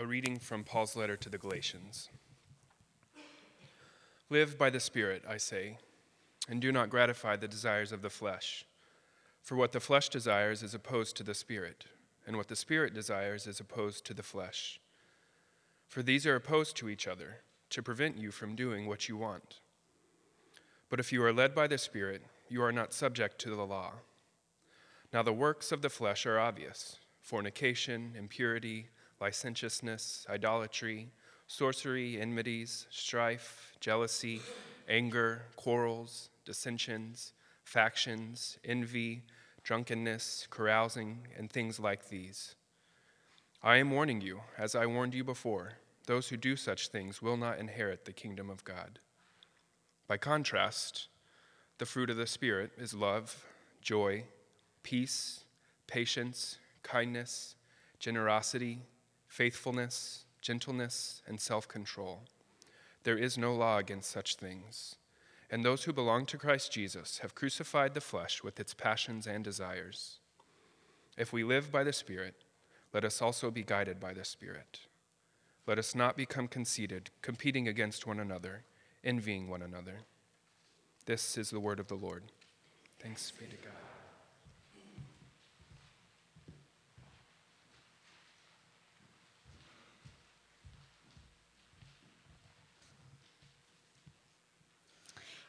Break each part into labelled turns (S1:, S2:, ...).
S1: A reading from Paul's letter to the Galatians. Live by the Spirit, I say, and do not gratify the desires of the flesh. For what the flesh desires is opposed to the Spirit, and what the Spirit desires is opposed to the flesh. For these are opposed to each other, to prevent you from doing what you want. But if you are led by the Spirit, you are not subject to the law. Now the works of the flesh are obvious fornication, impurity, licentiousness, idolatry, sorcery, enmities, strife, jealousy, anger, quarrels, dissensions, factions, envy, drunkenness, carousing, and things like these. I am warning you, as I warned you before, those who do such things will not inherit the kingdom of God. By contrast, the fruit of the Spirit is love, joy, peace, patience, kindness, generosity, faithfulness, gentleness, and self control. There is no law against such things. And those who belong to Christ Jesus have crucified the flesh with its passions and desires. If we live by the Spirit, let us also be guided by the Spirit. Let us not become conceited, competing against one another, envying one another. This is the word of the Lord. Thanks be to God.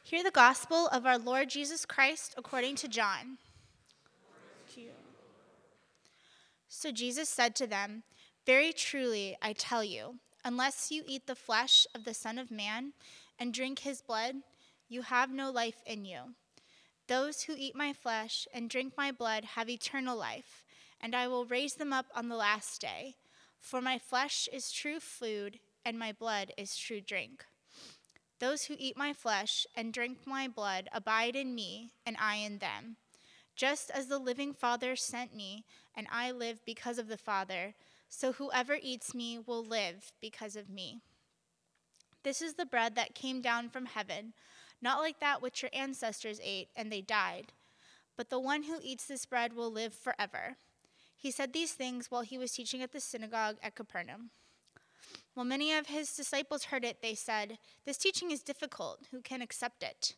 S2: Hear the gospel of our Lord Jesus Christ according to John. So Jesus said to them, Very truly, I tell you, unless you eat the flesh of the Son of Man and drink his blood, you have no life in you. Those who eat my flesh and drink my blood have eternal life, and I will raise them up on the last day. For my flesh is true food, and my blood is true drink. Those who eat my flesh and drink my blood abide in me, and I in them. Just as the living Father sent me, and I live because of the Father, so whoever eats me will live because of me. This is the bread that came down from heaven, not like that which your ancestors ate, and they died. But the one who eats this bread will live forever. He said these things while he was teaching at the synagogue at Capernaum. When many of his disciples heard it, they said, This teaching is difficult. Who can accept it?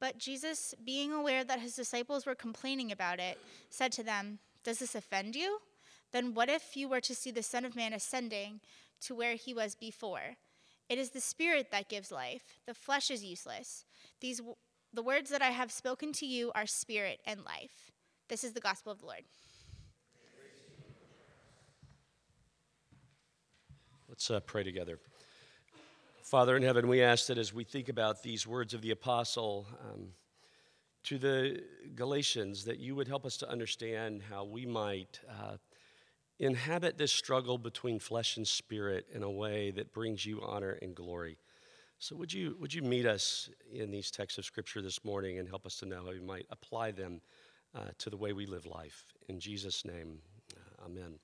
S2: But Jesus, being aware that his disciples were complaining about it, said to them, Does this offend you? Then what if you were to see the Son of Man ascending to where he was before? It is the Spirit that gives life, the flesh is useless. These, the words that I have spoken to you are spirit and life. This is the gospel of the Lord.
S3: Let's uh, pray together. Father in heaven, we ask that as we think about these words of the apostle um, to the Galatians, that you would help us to understand how we might uh, inhabit this struggle between flesh and spirit in a way that brings you honor and glory. So, would you, would you meet us in these texts of Scripture this morning and help us to know how we might apply them uh, to the way we live life? In Jesus' name, uh, amen.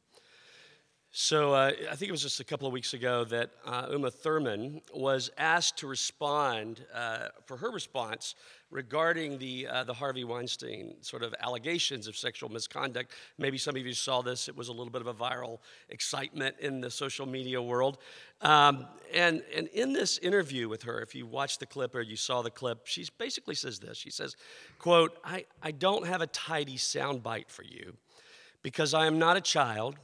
S3: So uh, I think it was just a couple of weeks ago that uh, Uma Thurman was asked to respond uh, for her response regarding the uh, the Harvey Weinstein sort of allegations of sexual misconduct. Maybe some of you saw this; it was a little bit of a viral excitement in the social media world. Um, and and in this interview with her, if you watched the clip or you saw the clip, she basically says this. She says, "quote I I don't have a tidy soundbite for you." Because I am not a child,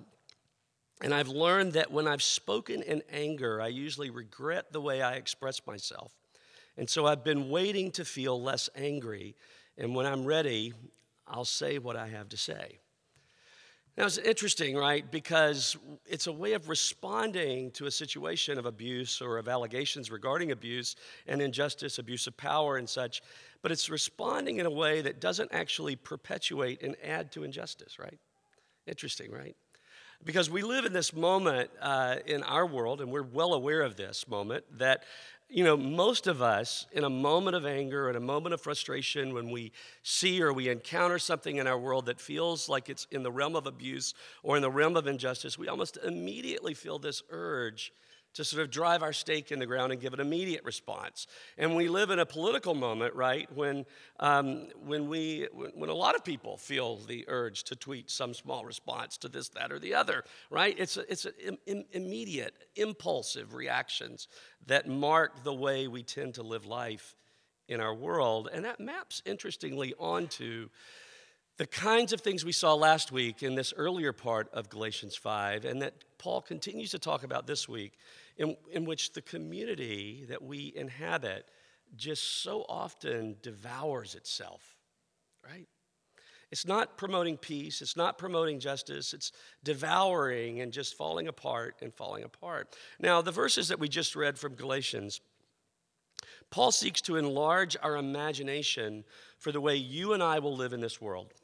S3: and I've learned that when I've spoken in anger, I usually regret the way I express myself. And so I've been waiting to feel less angry. And when I'm ready, I'll say what I have to say. Now, it's interesting, right? Because it's a way of responding to a situation of abuse or of allegations regarding abuse and injustice, abuse of power, and such. But it's responding in a way that doesn't actually perpetuate and add to injustice, right? Interesting, right? Because we live in this moment uh, in our world, and we're well aware of this moment, that you know, most of us, in a moment of anger, in a moment of frustration, when we see or we encounter something in our world that feels like it's in the realm of abuse or in the realm of injustice, we almost immediately feel this urge to sort of drive our stake in the ground and give an immediate response. And we live in a political moment, right, when, um, when, we, when a lot of people feel the urge to tweet some small response to this, that, or the other, right? It's, a, it's Im- immediate, impulsive reactions that mark the way we tend to live life in our world. And that maps, interestingly, onto the kinds of things we saw last week in this earlier part of Galatians 5, and that Paul continues to talk about this week, in, in which the community that we inhabit just so often devours itself, right? It's not promoting peace, it's not promoting justice, it's devouring and just falling apart and falling apart. Now, the verses that we just read from Galatians, Paul seeks to enlarge our imagination for the way you and I will live in this world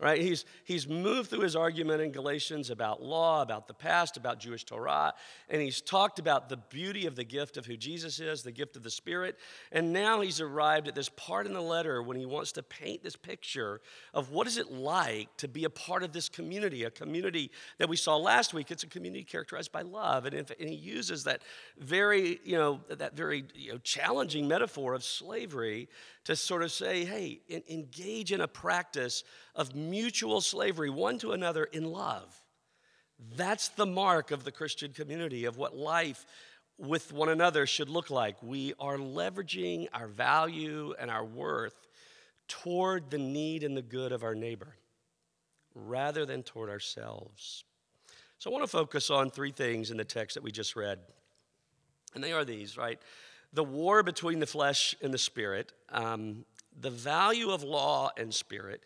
S3: right? He's, he's moved through his argument in Galatians about law, about the past, about Jewish Torah, and he's talked about the beauty of the gift of who Jesus is, the gift of the Spirit. And now he's arrived at this part in the letter when he wants to paint this picture of what is it like to be a part of this community, a community that we saw last week. It's a community characterized by love. And, if, and he uses that very, you know, that very you know, challenging metaphor of slavery to sort of say, hey, engage in a practice of mutual slavery one to another in love. That's the mark of the Christian community, of what life with one another should look like. We are leveraging our value and our worth toward the need and the good of our neighbor rather than toward ourselves. So I want to focus on three things in the text that we just read. And they are these, right? The war between the flesh and the spirit, um, the value of law and spirit,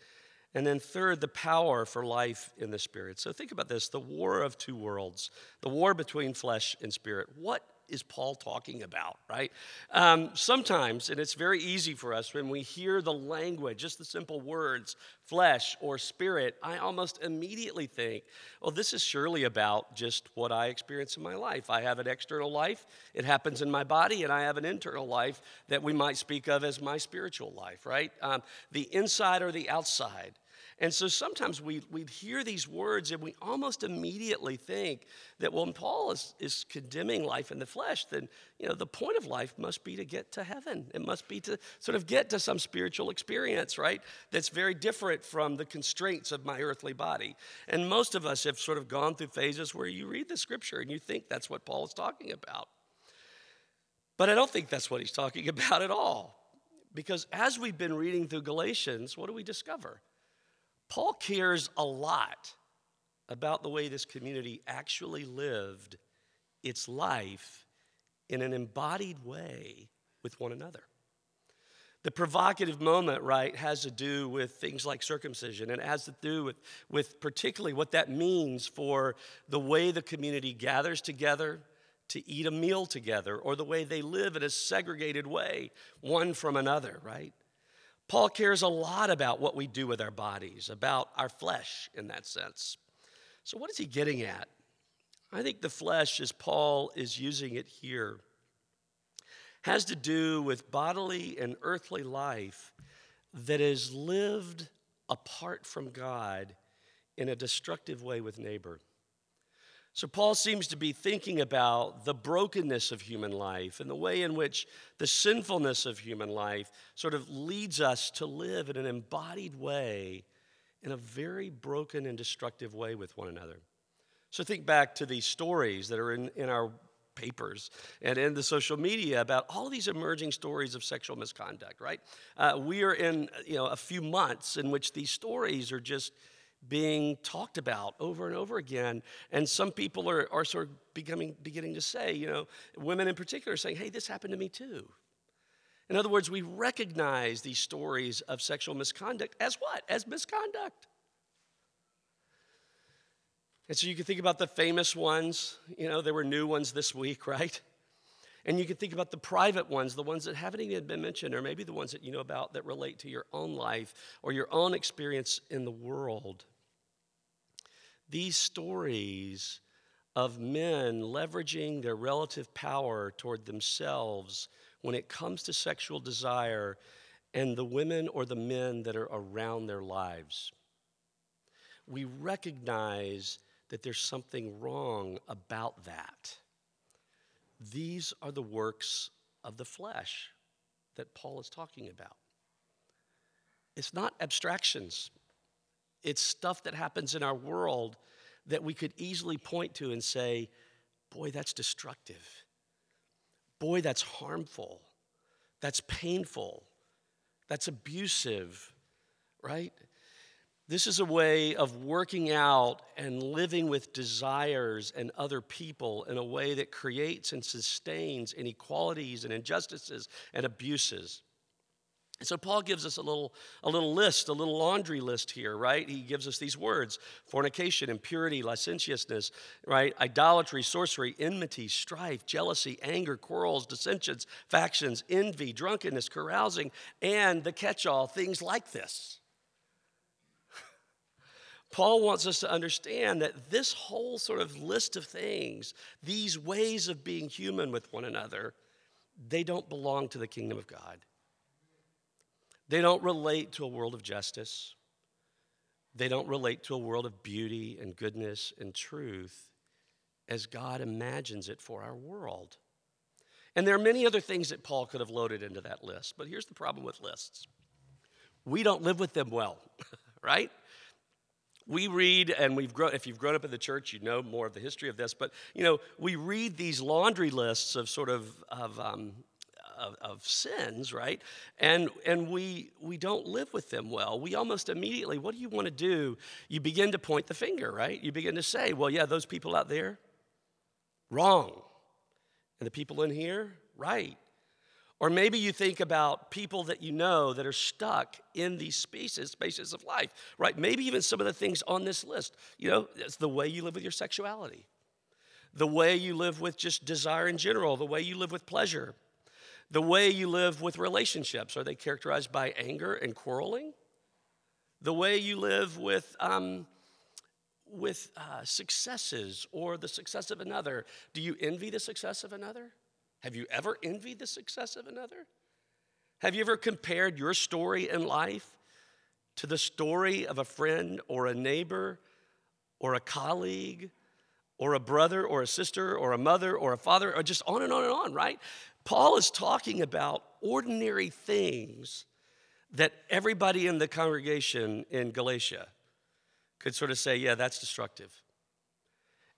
S3: and then, third, the power for life in the Spirit. So, think about this the war of two worlds, the war between flesh and spirit. What is Paul talking about, right? Um, sometimes, and it's very easy for us when we hear the language, just the simple words, flesh or spirit, I almost immediately think, well, this is surely about just what I experience in my life. I have an external life, it happens in my body, and I have an internal life that we might speak of as my spiritual life, right? Um, the inside or the outside. And so sometimes we, we'd hear these words and we almost immediately think that when Paul is, is condemning life in the flesh, then you know the point of life must be to get to heaven. It must be to sort of get to some spiritual experience, right? That's very different from the constraints of my earthly body. And most of us have sort of gone through phases where you read the scripture and you think that's what Paul is talking about. But I don't think that's what he's talking about at all. Because as we've been reading through Galatians, what do we discover? Paul cares a lot about the way this community actually lived its life in an embodied way with one another. The provocative moment, right, has to do with things like circumcision, and it has to do with, with particularly what that means for the way the community gathers together to eat a meal together, or the way they live in a segregated way, one from another, right? Paul cares a lot about what we do with our bodies, about our flesh in that sense. So, what is he getting at? I think the flesh, as Paul is using it here, has to do with bodily and earthly life that is lived apart from God in a destructive way with neighbor. So, Paul seems to be thinking about the brokenness of human life and the way in which the sinfulness of human life sort of leads us to live in an embodied way, in a very broken and destructive way with one another. So, think back to these stories that are in, in our papers and in the social media about all these emerging stories of sexual misconduct, right? Uh, we are in you know, a few months in which these stories are just being talked about over and over again. And some people are, are sort of becoming, beginning to say, you know, women in particular saying, hey, this happened to me too. In other words, we recognize these stories of sexual misconduct as what? As misconduct. And so you can think about the famous ones. You know, there were new ones this week, right? And you can think about the private ones, the ones that haven't even been mentioned, or maybe the ones that you know about that relate to your own life or your own experience in the world. These stories of men leveraging their relative power toward themselves when it comes to sexual desire and the women or the men that are around their lives. We recognize that there's something wrong about that. these are the works of the flesh that Paul is talking about. It's not abstractions, it's stuff that happens in our world that we could easily point to and say, boy, that's destructive. Boy, that's harmful. That's painful. That's abusive, right? This is a way of working out and living with desires and other people in a way that creates and sustains inequalities and injustices and abuses. And so Paul gives us a little, a little list, a little laundry list here, right? He gives us these words fornication, impurity, licentiousness, right? Idolatry, sorcery, enmity, strife, jealousy, anger, quarrels, dissensions, factions, envy, drunkenness, carousing, and the catch all, things like this. Paul wants us to understand that this whole sort of list of things, these ways of being human with one another, they don't belong to the kingdom of God. They don't relate to a world of justice. They don't relate to a world of beauty and goodness and truth as God imagines it for our world. And there are many other things that Paul could have loaded into that list, but here's the problem with lists we don't live with them well, right? We read, and we've grown, if you've grown up in the church, you know more of the history of this, but you know, we read these laundry lists of sort of, of um, of, of, sins, right? And, and we, we don't live with them well. We almost immediately, what do you want to do? You begin to point the finger, right? You begin to say, well, yeah, those people out there, wrong. And the people in here, right. Or maybe you think about people that you know that are stuck in these spaces, spaces of life, right? Maybe even some of the things on this list. You know, it's the way you live with your sexuality, the way you live with just desire in general, the way you live with pleasure, the way you live with relationships are they characterized by anger and quarreling? The way you live with, um, with uh, successes or the success of another. Do you envy the success of another? Have you ever envied the success of another? Have you ever compared your story in life to the story of a friend or a neighbor or a colleague or a brother or a sister or a mother or a father or just on and on and on, right? Paul is talking about ordinary things that everybody in the congregation in Galatia could sort of say, yeah, that's destructive.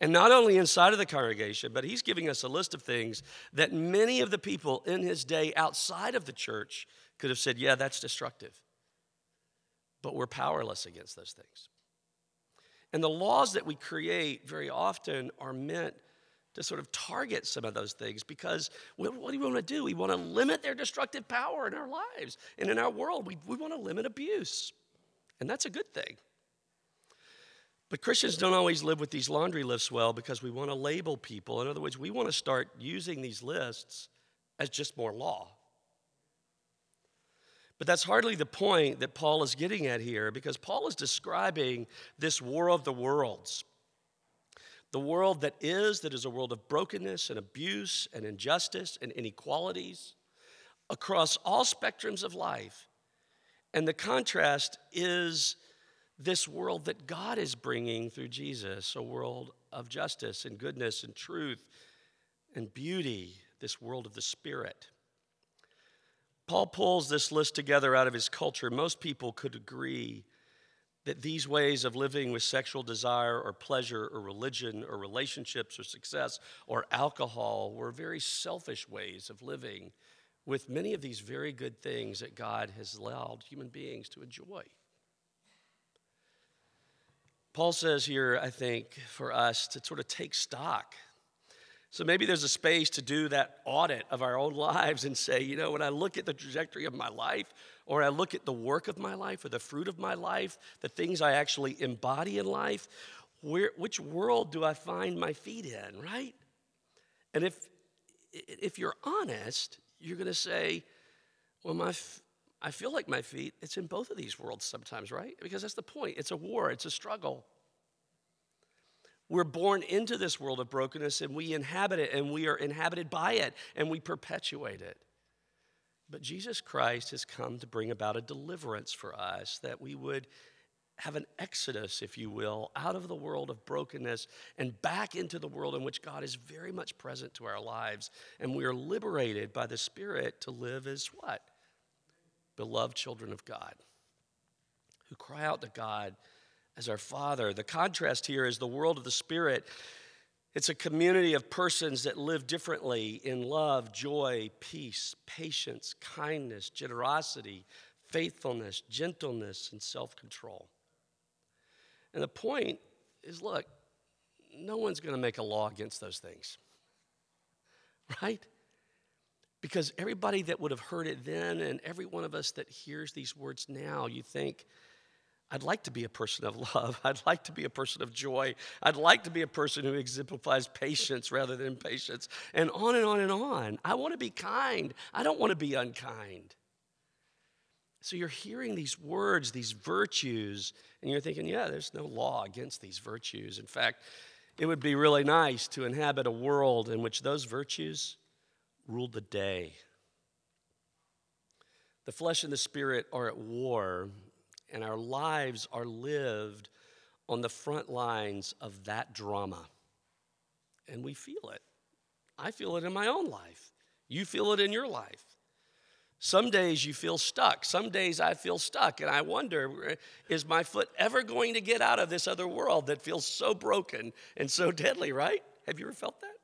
S3: And not only inside of the congregation, but he's giving us a list of things that many of the people in his day outside of the church could have said, yeah, that's destructive. But we're powerless against those things. And the laws that we create very often are meant to sort of target some of those things because what do we want to do? We want to limit their destructive power in our lives and in our world. We, we want to limit abuse, and that's a good thing. But Christians don't always live with these laundry lists well because we want to label people. In other words, we want to start using these lists as just more law. But that's hardly the point that Paul is getting at here because Paul is describing this war of the worlds the world that is, that is a world of brokenness and abuse and injustice and inequalities across all spectrums of life. And the contrast is this world that God is bringing through Jesus, a world of justice and goodness and truth and beauty, this world of the Spirit. Paul pulls this list together out of his culture. Most people could agree that these ways of living with sexual desire or pleasure or religion or relationships or success or alcohol were very selfish ways of living with many of these very good things that God has allowed human beings to enjoy. Paul says here, I think, for us to sort of take stock so maybe there's a space to do that audit of our own lives and say, you know, when I look at the trajectory of my life, or I look at the work of my life, or the fruit of my life, the things I actually embody in life, where, which world do I find my feet in, right? And if, if you're honest, you're going to say, well, my, I feel like my feet, it's in both of these worlds sometimes, right? Because that's the point. It's a war, it's a struggle. We're born into this world of brokenness and we inhabit it and we are inhabited by it and we perpetuate it. But Jesus Christ has come to bring about a deliverance for us that we would have an exodus, if you will, out of the world of brokenness and back into the world in which God is very much present to our lives. And we are liberated by the Spirit to live as what? Beloved children of God who cry out to God as our Father. The contrast here is the world of the Spirit. It's a community of persons that live differently in love, joy, peace, patience, kindness, generosity, faithfulness, gentleness, and self control. And the point is look, no one's going to make a law against those things, right? Because everybody that would have heard it then, and every one of us that hears these words now, you think, I'd like to be a person of love. I'd like to be a person of joy. I'd like to be a person who exemplifies patience rather than impatience, and on and on and on. I want to be kind. I don't want to be unkind. So you're hearing these words, these virtues, and you're thinking, yeah, there's no law against these virtues. In fact, it would be really nice to inhabit a world in which those virtues ruled the day. The flesh and the spirit are at war, and our lives are lived on the front lines of that drama. And we feel it. I feel it in my own life. You feel it in your life. Some days you feel stuck. Some days I feel stuck, and I wonder is my foot ever going to get out of this other world that feels so broken and so deadly, right? Have you ever felt that?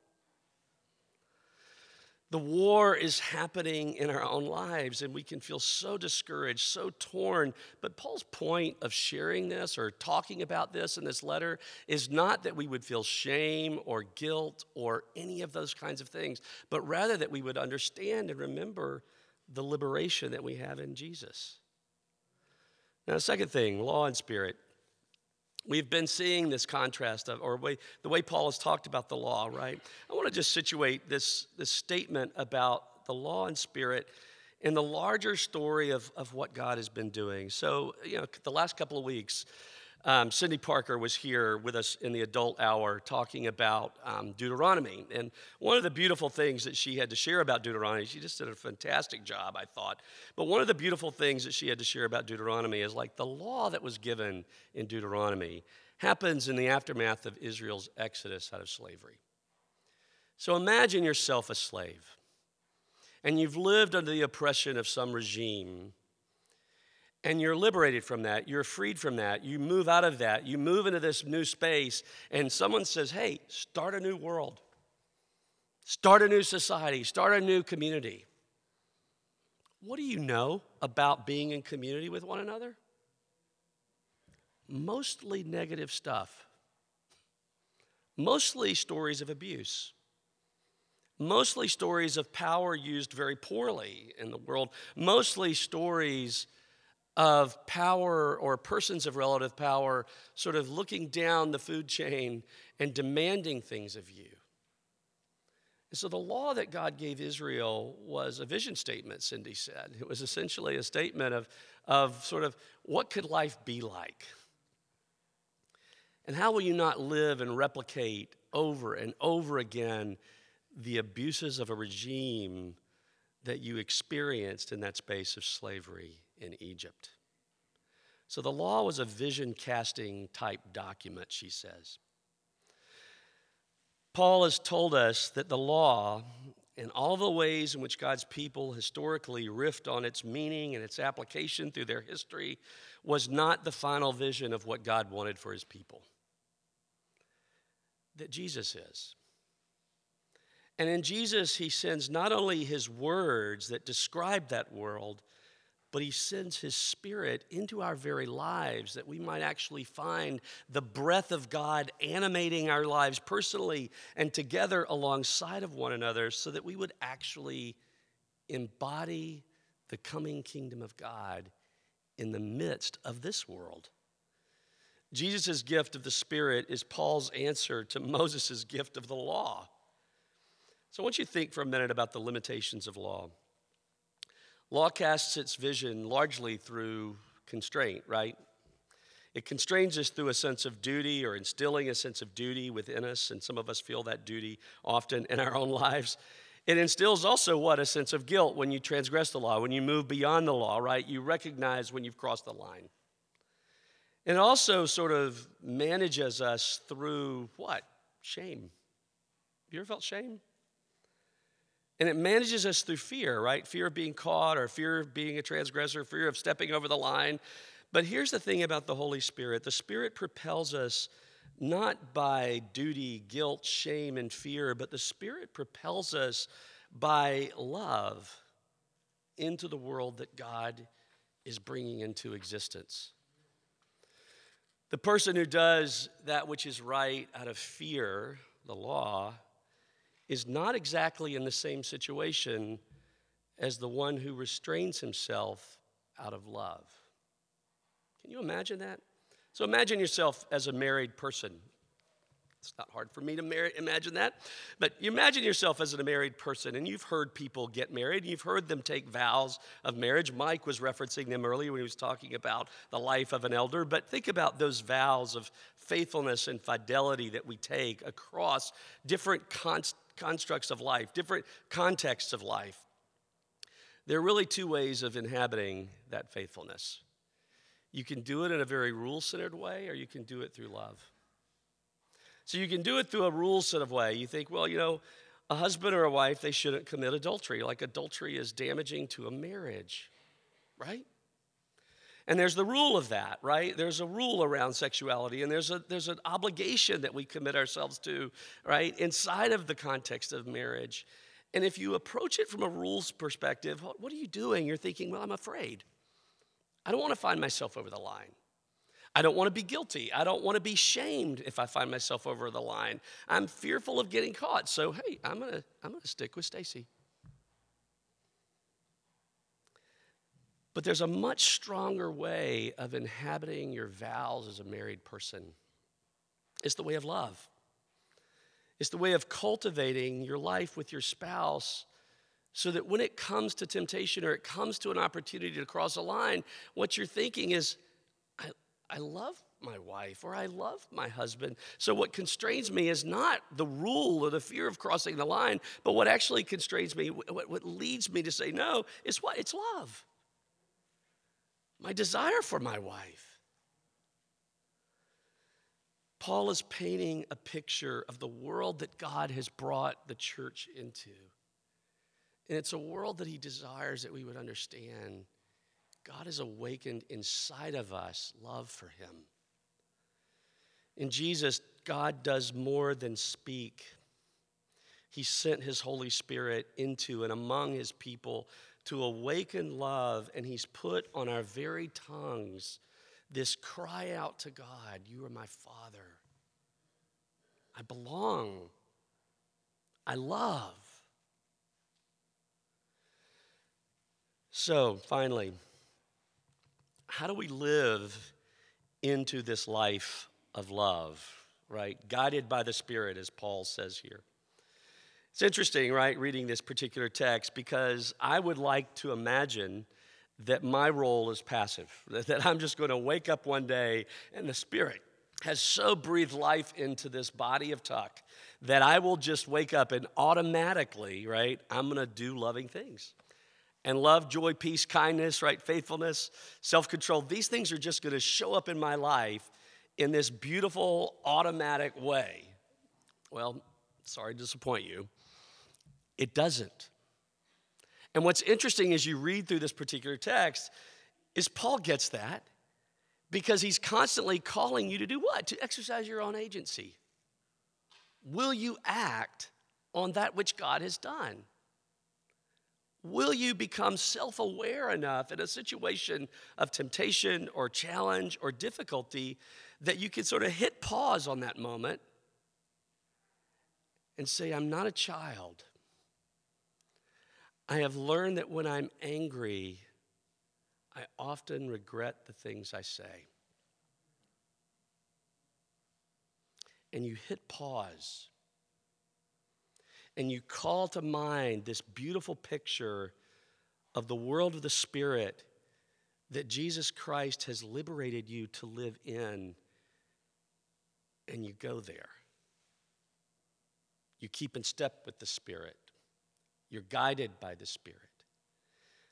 S3: The war is happening in our own lives, and we can feel so discouraged, so torn. But Paul's point of sharing this or talking about this in this letter is not that we would feel shame or guilt or any of those kinds of things, but rather that we would understand and remember the liberation that we have in Jesus. Now, the second thing, law and spirit. We've been seeing this contrast of, or way, the way Paul has talked about the law, right? I want to just situate this, this statement about the law and spirit in the larger story of, of what God has been doing. So, you know, the last couple of weeks, um, Cindy Parker was here with us in the adult hour talking about um, Deuteronomy. And one of the beautiful things that she had to share about Deuteronomy, she just did a fantastic job, I thought. But one of the beautiful things that she had to share about Deuteronomy is like the law that was given in Deuteronomy happens in the aftermath of Israel's exodus out of slavery. So imagine yourself a slave, and you've lived under the oppression of some regime and you're liberated from that. You're freed from that. You move out of that. You move into this new space, and someone says, Hey, start a new world, start a new society, start a new community. What do you know about being in community with one another? Mostly negative stuff, mostly stories of abuse. Mostly stories of power used very poorly in the world. Mostly stories of power or persons of relative power sort of looking down the food chain and demanding things of you. And so the law that God gave Israel was a vision statement, Cindy said. It was essentially a statement of, of sort of what could life be like? And how will you not live and replicate over and over again the abuses of a regime that you experienced in that space of slavery in Egypt. So the law was a vision casting type document, she says. Paul has told us that the law, in all the ways in which God's people historically riffed on its meaning and its application through their history, was not the final vision of what God wanted for his people. That Jesus is. And in Jesus, he sends not only his words that describe that world, but he sends his spirit into our very lives that we might actually find the breath of God animating our lives personally and together alongside of one another so that we would actually embody the coming kingdom of God in the midst of this world. Jesus' gift of the Spirit is Paul's answer to Moses' gift of the law. So I want you to think for a minute about the limitations of law. Law casts its vision largely through constraint, right? It constrains us through a sense of duty or instilling a sense of duty within us, and some of us feel that duty often in our own lives. It instills also what? A sense of guilt when you transgress the law, when you move beyond the law, right? You recognize when you've crossed the line. And it also sort of manages us through what? Shame. Have you ever felt shame? And it manages us through fear, right? Fear of being caught, or fear of being a transgressor, fear of stepping over the line. But here's the thing about the Holy Spirit the Spirit propels us not by duty, guilt, shame, and fear, but the Spirit propels us by love into the world that God is bringing into existence. The person who does that which is right out of fear, the law, is not exactly in the same situation as the one who restrains himself out of love. Can you imagine that? So imagine yourself as a married person. It's not hard for me to marry, imagine that. But you imagine yourself as a married person, and you've heard people get married, you've heard them take vows of marriage. Mike was referencing them earlier when he was talking about the life of an elder. But think about those vows of faithfulness and fidelity that we take across different const- constructs of life, different contexts of life. There are really two ways of inhabiting that faithfulness. You can do it in a very rule centered way, or you can do it through love. So you can do it through a rule set of way. You think, well, you know, a husband or a wife, they shouldn't commit adultery. Like adultery is damaging to a marriage, right? And there's the rule of that, right? There's a rule around sexuality, and there's a there's an obligation that we commit ourselves to, right, inside of the context of marriage. And if you approach it from a rules perspective, what are you doing? You're thinking, well, I'm afraid. I don't want to find myself over the line. I don't want to be guilty. I don't want to be shamed if I find myself over the line. I'm fearful of getting caught. So, hey, I'm going to I'm going to stick with Stacy. But there's a much stronger way of inhabiting your vows as a married person. It's the way of love. It's the way of cultivating your life with your spouse so that when it comes to temptation or it comes to an opportunity to cross a line, what you're thinking is, I I love my wife or I love my husband. So, what constrains me is not the rule or the fear of crossing the line, but what actually constrains me, what, what leads me to say no, is what? It's love. My desire for my wife. Paul is painting a picture of the world that God has brought the church into. And it's a world that he desires that we would understand God has awakened inside of us love for Him. In Jesus, God does more than speak. He sent His Holy Spirit into and among His people to awaken love, and He's put on our very tongues this cry out to God You are my Father. I belong. I love. So, finally, how do we live into this life of love, right? Guided by the Spirit, as Paul says here. It's interesting, right, reading this particular text because I would like to imagine that my role is passive, that I'm just going to wake up one day and the Spirit has so breathed life into this body of Tuck that I will just wake up and automatically, right, I'm going to do loving things and love, joy, peace, kindness, right? Faithfulness, self control. These things are just going to show up in my life in this beautiful, automatic way. Well, sorry to disappoint you. It doesn't. And what's interesting as you read through this particular text is Paul gets that because he's constantly calling you to do what? To exercise your own agency. Will you act on that which God has done? Will you become self aware enough in a situation of temptation or challenge or difficulty that you can sort of hit pause on that moment and say, I'm not a child. I have learned that when I'm angry, I often regret the things I say. And you hit pause and you call to mind this beautiful picture of the world of the Spirit that Jesus Christ has liberated you to live in, and you go there. You keep in step with the Spirit, you're guided by the Spirit.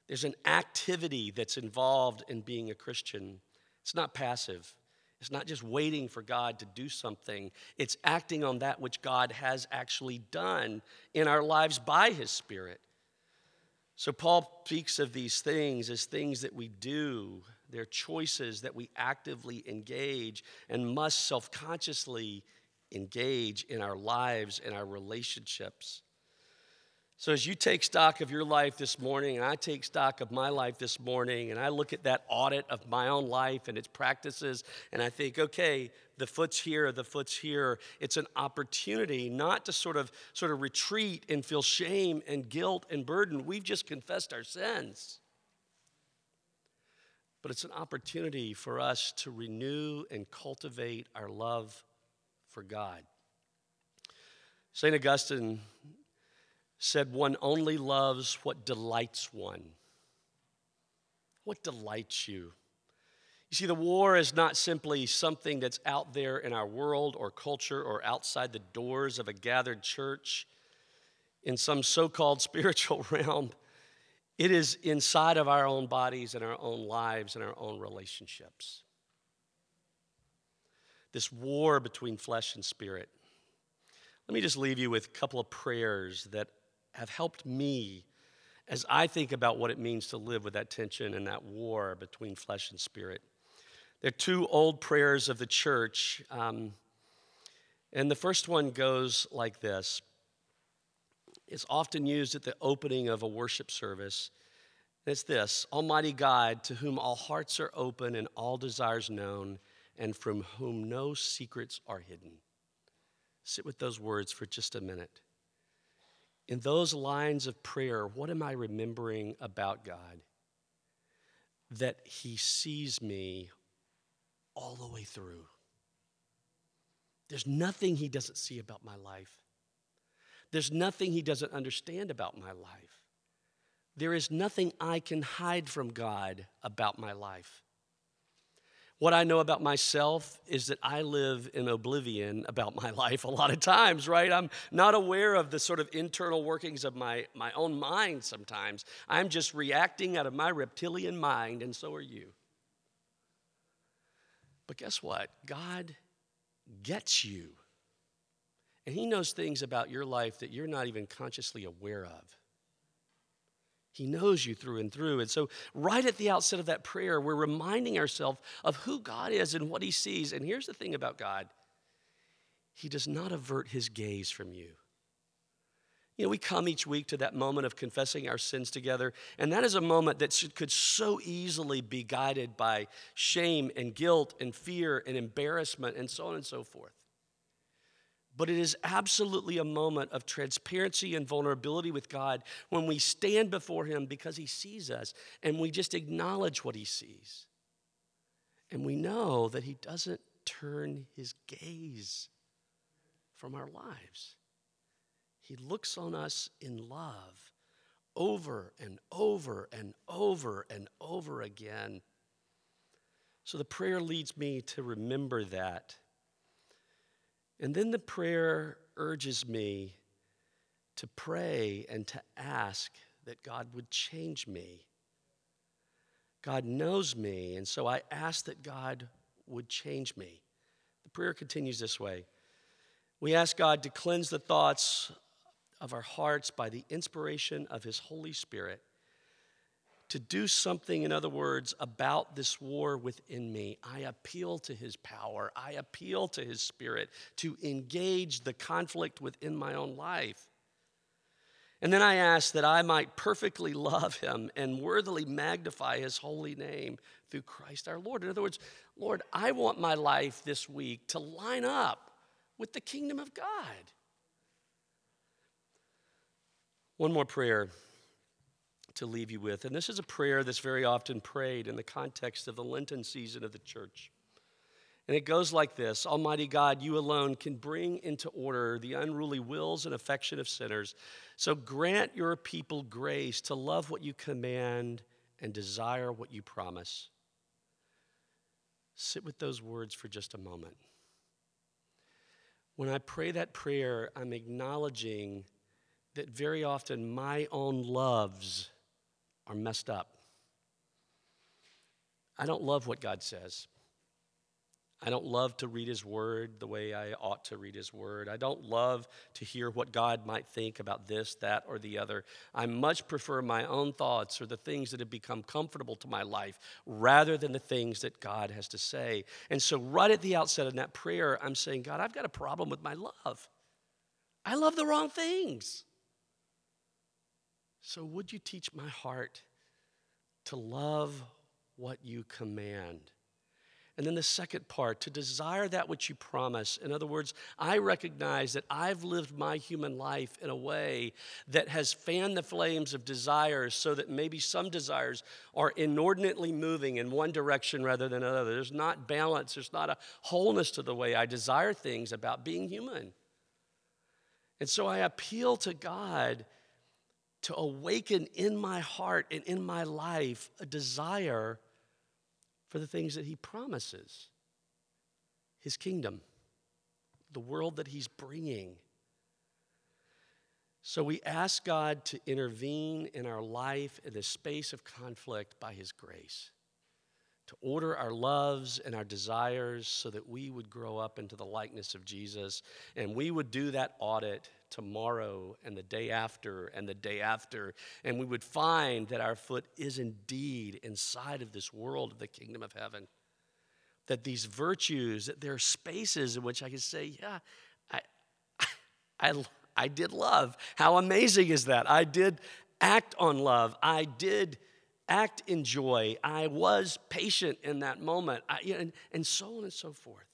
S3: There's an activity that's involved in being a Christian. It's not passive, It's not just waiting for God to do something, it's acting on that which God has actually done in our lives by His Spirit. So, Paul speaks of these things as things that we do. They're choices that we actively engage and must self consciously engage in our lives and our relationships. So, as you take stock of your life this morning, and I take stock of my life this morning, and I look at that audit of my own life and its practices, and I think, okay, the foot's here, the foot's here. It's an opportunity not to sort of sort of retreat and feel shame and guilt and burden. We've just confessed our sins. But it's an opportunity for us to renew and cultivate our love for God. St. Augustine said one only loves what delights one. What delights you? You see, the war is not simply something that's out there in our world or culture or outside the doors of a gathered church in some so called spiritual realm. It is inside of our own bodies and our own lives and our own relationships. This war between flesh and spirit. Let me just leave you with a couple of prayers that have helped me as I think about what it means to live with that tension and that war between flesh and spirit. There are two old prayers of the church, um, and the first one goes like this It's often used at the opening of a worship service. it's this Almighty God, to whom all hearts are open and all desires known, and from whom no secrets are hidden. Sit with those words for just a minute in those lines of prayer, what am I remembering about God? That He sees me all the way through. There's nothing He doesn't see about my life. There's nothing He doesn't understand about my life. There is nothing I can hide from God about my life. What I know about myself is that I live in oblivion about my life a lot of times, right? I'm not aware of the sort of internal workings of my, my own mind sometimes. I'm just reacting out of my reptilian mind, and so are you. But guess what? God gets you. And He knows things about your life that you're not even consciously aware of. He knows you through and through. And so, right at the outset of that prayer, we're reminding ourselves of who God is and what He sees. And here's the thing about God He does not avert His gaze from you. You know, we come each week to that moment of confessing our sins together, and that is a moment that should, could so easily be guided by shame and guilt and fear and embarrassment and so on and so forth. But it is absolutely a moment of transparency and vulnerability with God when we stand before Him because He sees us and we just acknowledge what He sees. And we know that He doesn't turn His gaze from our lives. He looks on us in love over and over and over and over again. So the prayer leads me to remember that and then the prayer urges me to pray and to ask that God would change me. God knows me, and so I ask that God would change me. The prayer continues this way We ask God to cleanse the thoughts of our hearts by the inspiration of His Holy Spirit to do something, in other words, about this war within me. I appeal to his power. I appeal to his spirit to engage the conflict within my own life. And then I ask that I might perfectly love him and worthily magnify his holy name through Christ our Lord. In other words, Lord, I want my life this week to line up with the kingdom of God. One more prayer to leave you with. And this is a prayer that's very often prayed in the context of the Lenten season of the church. And it goes like this Almighty God, you alone can bring into order the unruly wills and affection of sinners. So grant your people grace to love what you command and desire what you promise. Sit with those words for just a moment. When I pray that prayer, I'm acknowledging that very often my own loves are messed up. I don't love what God says. I don't love to read His Word the way I ought to read His Word. I don't love to hear what God might think about this, that, or the other. I much prefer my own thoughts or the things that have become comfortable to my life rather than the things that God has to say. And so, right at the outset in that prayer, I'm saying, God, I've got a problem with my love. I love the wrong things. So, would you teach my heart to love what you command? And then the second part, to desire that which you promise. In other words, I recognize that I've lived my human life in a way that has fanned the flames of desires so that maybe some desires are inordinately moving in one direction rather than another. There's not balance, there's not a wholeness to the way I desire things about being human. And so I appeal to God to awaken in my heart and in my life a desire for the things that He promises His kingdom, the world that He's bringing. So we ask God to intervene in our life in the space of conflict by His grace, to order our loves and our desires so that we would grow up into the likeness of Jesus, and we would do that audit tomorrow and the day after and the day after, and we would find that our foot is indeed inside of this world of the kingdom of heaven. That these virtues, that there are spaces in which I can say, yeah, I, I, I did love. How amazing is that? I did act on love. I did act in joy. I was patient in that moment, I, and, and so on and so forth.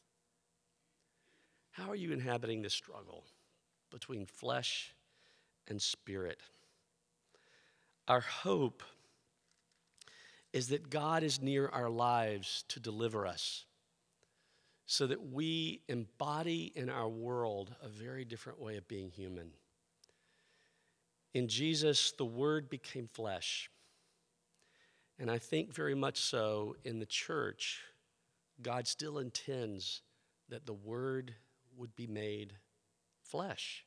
S3: How are you inhabiting this struggle? Between flesh and spirit. Our hope is that God is near our lives to deliver us so that we embody in our world a very different way of being human. In Jesus, the Word became flesh. And I think very much so in the church, God still intends that the Word would be made flesh,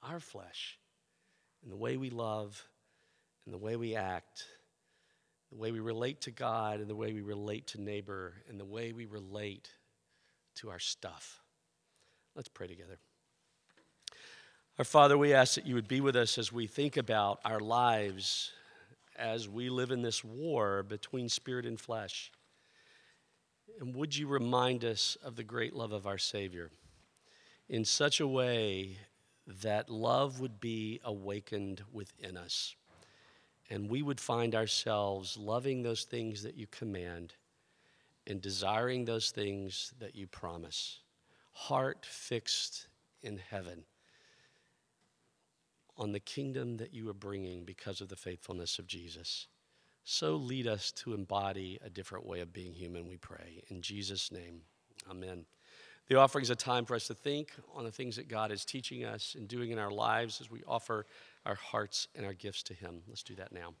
S3: our flesh, and the way we love, and the way we act, the way we relate to God, and the way we relate to neighbor, and the way we relate to our stuff. Let's pray together. Our Father, we ask that you would be with us as we think about our lives as we live in this war between spirit and flesh. And would you remind us of the great love of our Savior? In such a way that love would be awakened within us. And we would find ourselves loving those things that you command and desiring those things that you promise. Heart fixed in heaven on the kingdom that you are bringing because of the faithfulness of Jesus. So lead us to embody a different way of being human, we pray. In Jesus' name, amen. The offering is a time for us to think on the things that God is teaching us and doing in our lives as we offer our hearts and our gifts to Him. Let's do that now.